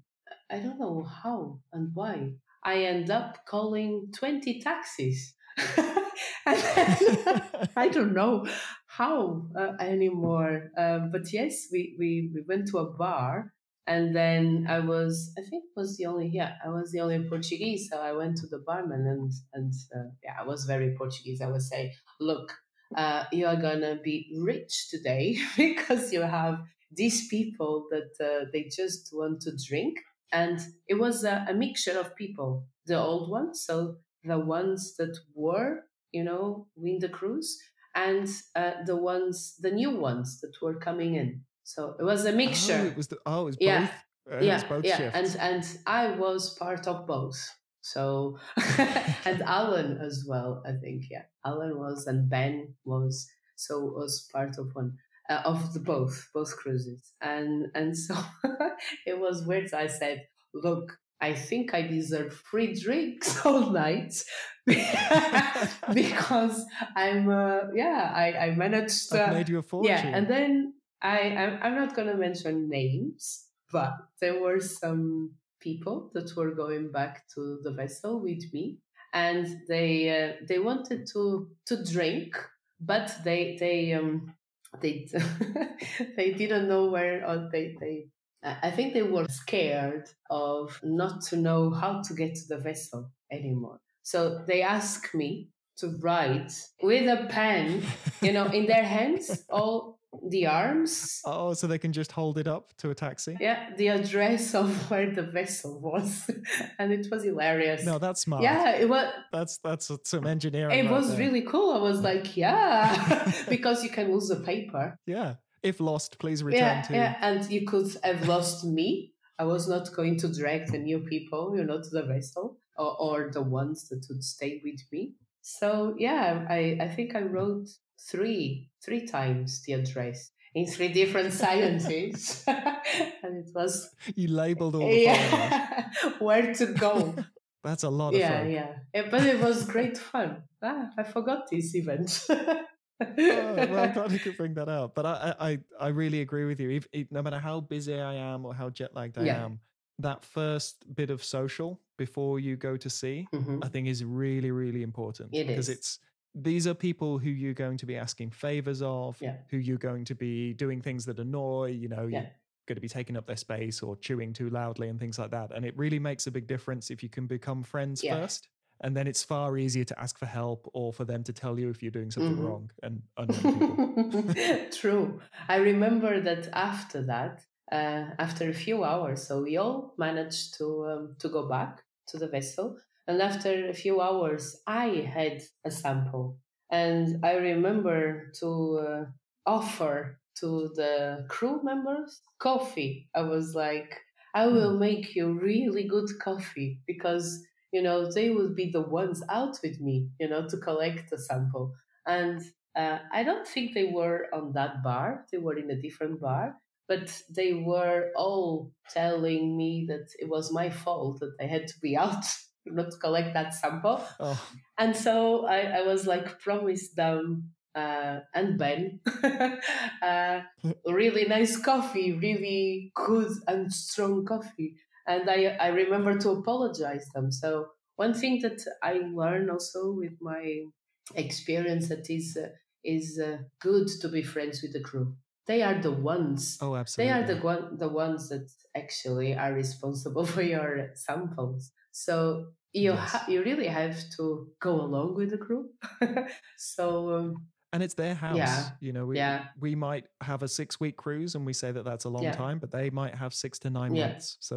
I don't know how and why, I end up calling 20 taxis. I don't know how uh, anymore. Um, but yes, we, we, we went to a bar and then I was, I think was the only, yeah, I was the only Portuguese. So I went to the barman and, and uh, yeah, I was very Portuguese. I would say, look, uh, you are going to be rich today because you have these people that uh, they just want to drink. And it was a, a mixture of people, the old ones, so the ones that were, you know, in the cruise, and uh, the ones, the new ones that were coming in. So it was a mixture. Oh, it was the, oh, it was yeah. both. Uh, yeah, both yeah, shifts. and and I was part of both. So and Alan as well, I think. Yeah, Alan was and Ben was so was part of one uh, of the both both cruises, and and so it was weird. I said, look. I think I deserve free drinks all night because I'm uh, yeah I, I managed I've uh, made you a fortune. yeah and then I I'm, I'm not gonna mention names but there were some people that were going back to the vessel with me and they uh, they wanted to to drink but they they um they they didn't know where or they they I think they were scared of not to know how to get to the vessel anymore. So they asked me to write with a pen, you know, in their hands, all the arms. Oh, so they can just hold it up to a taxi? Yeah, the address of where the vessel was, and it was hilarious. No, that's smart. Yeah, it was. That's that's some engineering. It right was there. really cool. I was like, yeah, because you can lose the paper. Yeah. If lost, please return Yeah, to. yeah, and you could have lost me. I was not going to drag the new people, you know, to the vessel or, or the ones that would stay with me. So yeah, I, I think I wrote three three times the address in three different sciences, and it was You labeled all the yeah, where to go. That's a lot of yeah, fun. yeah, Eh, but it was great fun. Ah, I forgot this event. Oh, well, I'm glad you could bring that up. But I, I, I- really agree with you. If, if, no matter how busy I am or how jet lagged I Yeah. am, that first bit of social before you go to sea, Mhm. I think is really, really important. It because is. it's these are people who you're going to be asking favors of, Yeah. who you're going to be doing things that annoy. You know, Yeah. you're going to be taking up their space or chewing too loudly and things like that. And it really makes a big difference if you can become friends first. And then it's far easier to ask for help or for them to tell you if you're doing something Mhm. wrong and unknown. True. I remember that after that, uh, after a few hours, so we all managed to um, to go back to the vessel, and after a few hours, I had a sample, and I remember to uh, offer to the crew members coffee. I was like, I will make you really good coffee because you know they would be the ones out with me, you know, to collect the sample, and uh, I don't think they were on that bar. They were in a different bar, but they were all telling me that it was my fault that I had to be out not to collect that sample. Oh, And so I, I was like promised them uh, and Ben uh, really nice coffee, really good and strong coffee. And I, I remember to apologize them. So one thing that I learned also with my experience that is uh, is uh, good to be friends with the crew. They are the ones. oh, absolutely. They are the one, the ones that actually are responsible for your samples. So you Yes. ha- you really have to go along with the crew. so um, and it's their house. Yeah. You know, we Yeah. we might have a six week cruise and we say that that's a long Yeah. time, but they might have six to nine months. So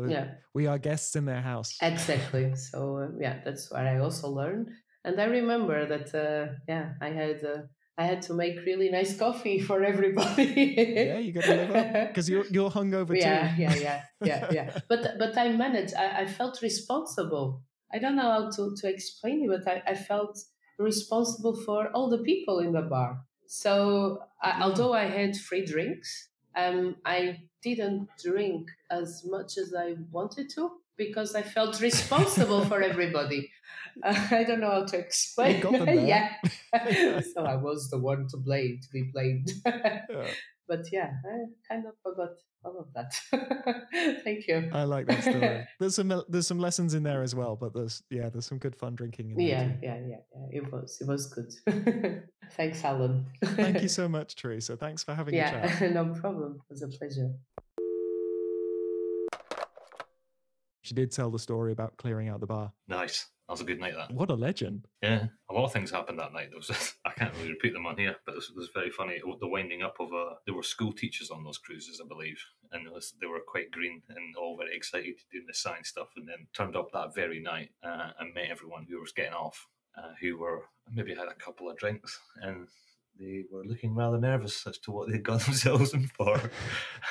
we are guests in their house. exactly. So um, yeah, that's what I also learned. And I remember that uh, yeah, I had uh, I had to make really nice coffee for everybody. yeah, you got to live up because you're you're hungover yeah, too. yeah, yeah, yeah, yeah. But but I managed. I, I felt responsible. I don't know how to, to explain it, but I, I felt responsible for all the people in the bar. So I, although I had free drinks, um, I didn't drink as much as I wanted to because I felt responsible for everybody. Uh, I don't know how to explain. You got them there. yeah. so I was the one to blame, to be blamed. Yeah, but yeah, I kind of forgot all of that. Thank you. I like that story. There's some there's some lessons in there as well, but there's yeah, there's some good fun drinking in there. Yeah, yeah, yeah, yeah. It was, it was good. Thanks, Alan. Thank you so much, Teresa. Thanks for having a chat. Yeah, no problem. It was a pleasure. She did tell the story about clearing out the bar. Nice. That was a good night. That. What a legend. Yeah, a lot of things happened that night. There was, I can't really repeat them on here, but it was, it was very funny. The winding up of uh, there were school teachers on those cruises, I believe, and it was, they were quite green and all very excited doing the science stuff. And then turned up that very night uh, and met everyone who was getting off, uh, who were maybe had a couple of drinks, and they were looking rather nervous as to what they'd got themselves in for,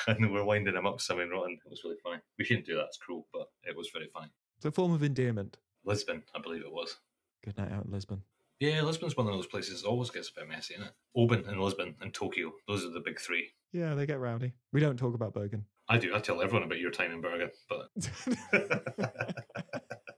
and they were winding them up something rotten. It was really funny. We shouldn't do that; it's cruel, but it was very funny. It's a form of endearment. Lisbon, I believe it was. Good night out in Lisbon. Yeah, Lisbon's one of those places that always gets a bit messy, isn't it? Oban and Lisbon and Tokyo, those are the big three. Yeah, they get rowdy. We don't talk about Bergen. I do. I tell everyone about your time in Bergen, but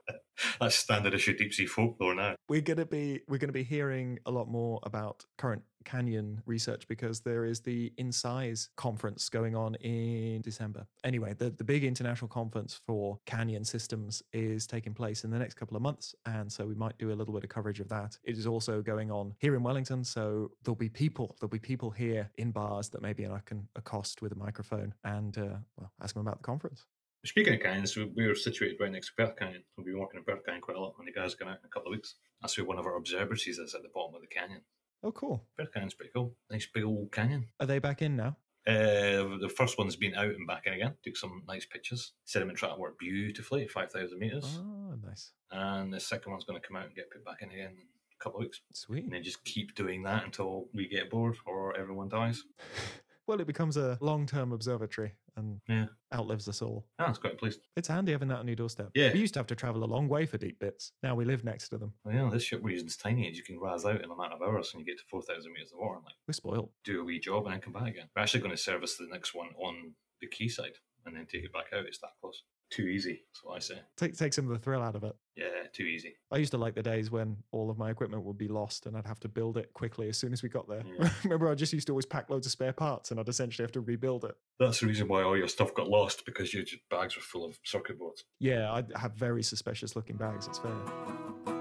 that's standard issue deep sea folklore now. we're gonna be we're gonna be hearing a lot more about current canyon research because there is the INCISE conference going on in December. Anyway, the, the big international conference for canyon systems is taking place in the next couple of months. And so we might do a little bit of coverage of that. It is also going on here in Wellington. So there'll be people, there'll be people here in bars that maybe I can accost with a microphone and uh, well, ask them about the conference. Speaking of canyons, we- we're situated right next to Perth Canyon. We've been working in Perth Canyon quite a lot when the guys come out in a couple of weeks. That's where one of our observatories is at the bottom of the canyon. Oh, cool. Perth Canyon's pretty cool. Nice big old canyon. Are they back in now? Uh, the first one's been out and back in again. Took some nice pictures. Sediment trap worked beautifully, 5,000 metres. Oh, nice. And the second one's going to come out and get put back in again in a couple of weeks. Sweet. And then just keep doing that until we get bored or everyone dies. Well, it becomes a long term observatory and Yeah. outlives us all. Ah, it's quite pleased. It's handy having that on your doorstep. Yeah. We used to have to travel a long way for deep bits. Now we live next to them. Well, yeah, this ship we're using is tiny and you can rise out in a matter of hours and you get to 4,000 metres of water and like We're spoiled. do a wee job and then come back again. We're actually going to service the next one on the quayside and then take it back out. It's that close. Too easy, that's what I say. Take, take some of the thrill out of it. Yeah, too easy. I used to like the days when all of my equipment would be lost and I'd have to build it quickly as soon as we got there. Yeah. Remember, I just used to always pack loads of spare parts and I'd essentially have to rebuild it. That's the reason why all your stuff got lost because your bags were full of circuit boards. Yeah, I have very suspicious looking bags, it's fair.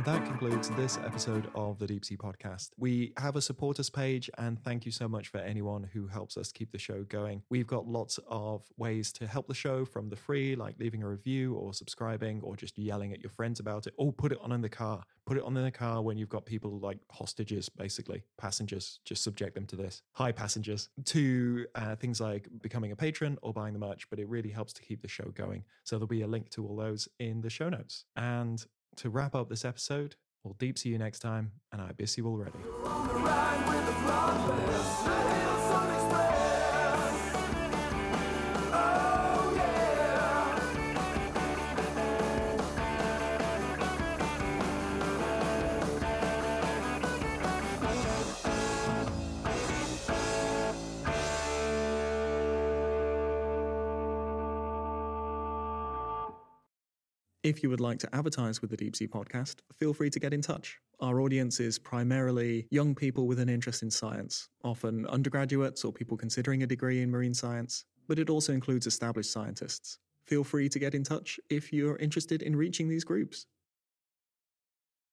And that concludes this episode of the Deep Sea Podcast. We have a support us page, and thank you so much for anyone who helps us keep the show going. We've got lots of ways to help the show from the free, like leaving a review or subscribing or just yelling at your friends about it, or put it on in the car. Put it on in the car when you've got people like hostages, basically, passengers, just subject them to this. Hi, passengers, to uh, things like becoming a patron or buying the merch, but it really helps to keep the show going. So there'll be a link to all those in the show notes. And to wrap up this episode, we'll deep see you next time, and I'll miss you already. If you would like to advertise with the Deep Sea Podcast, feel free to get in touch. Our audience is primarily young people with an interest in science, often undergraduates or people considering a degree in marine science, but it also includes established scientists. Feel free to get in touch if you're interested in reaching these groups.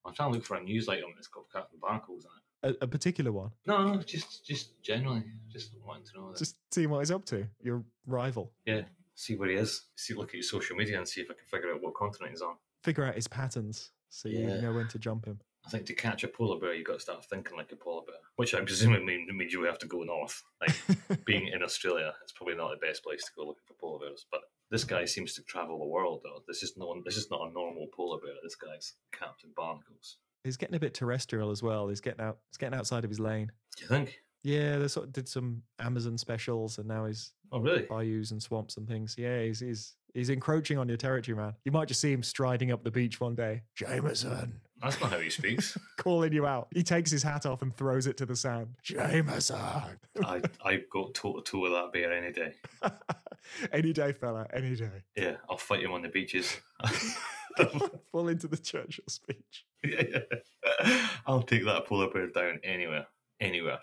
I'm trying to look for a news item that's got Captain Barnacles in it. A, a particular one, No, no, just just generally, just wanting to know that. just seeing what he's up to, your rival. yeah, see where he is. See, look at his social media and see if I can figure out what continent he's on. Figure out his patterns so you know when to jump him. I think to catch a polar bear, you've got to start thinking like a polar bear, which I'm presuming mean- means you have to go north. Like being in Australia, it's probably not the best place to go looking for polar bears. But this guy seems to travel the world, though. This is no, this is not a normal polar bear. This guy's Captain Barnacles. he's getting a bit terrestrial as well. He's getting out. He's getting outside of his lane. Do you think? Yeah, they sort of did some Amazon specials, and now he's Oh, really? bayous and swamps and things. Yeah, he's he's he's encroaching on your territory, man. You might just see him striding up the beach one day. Jamieson, That's not how he speaks. calling you out. He takes his hat off and throws it to the sand. Jamieson. I I go toe to toe with that bear any day. any day, fella, any day. Yeah, I'll fight him on the beaches. Fall into the Churchill speech. Yeah, yeah. I'll take that polar bear down anywhere, anywhere.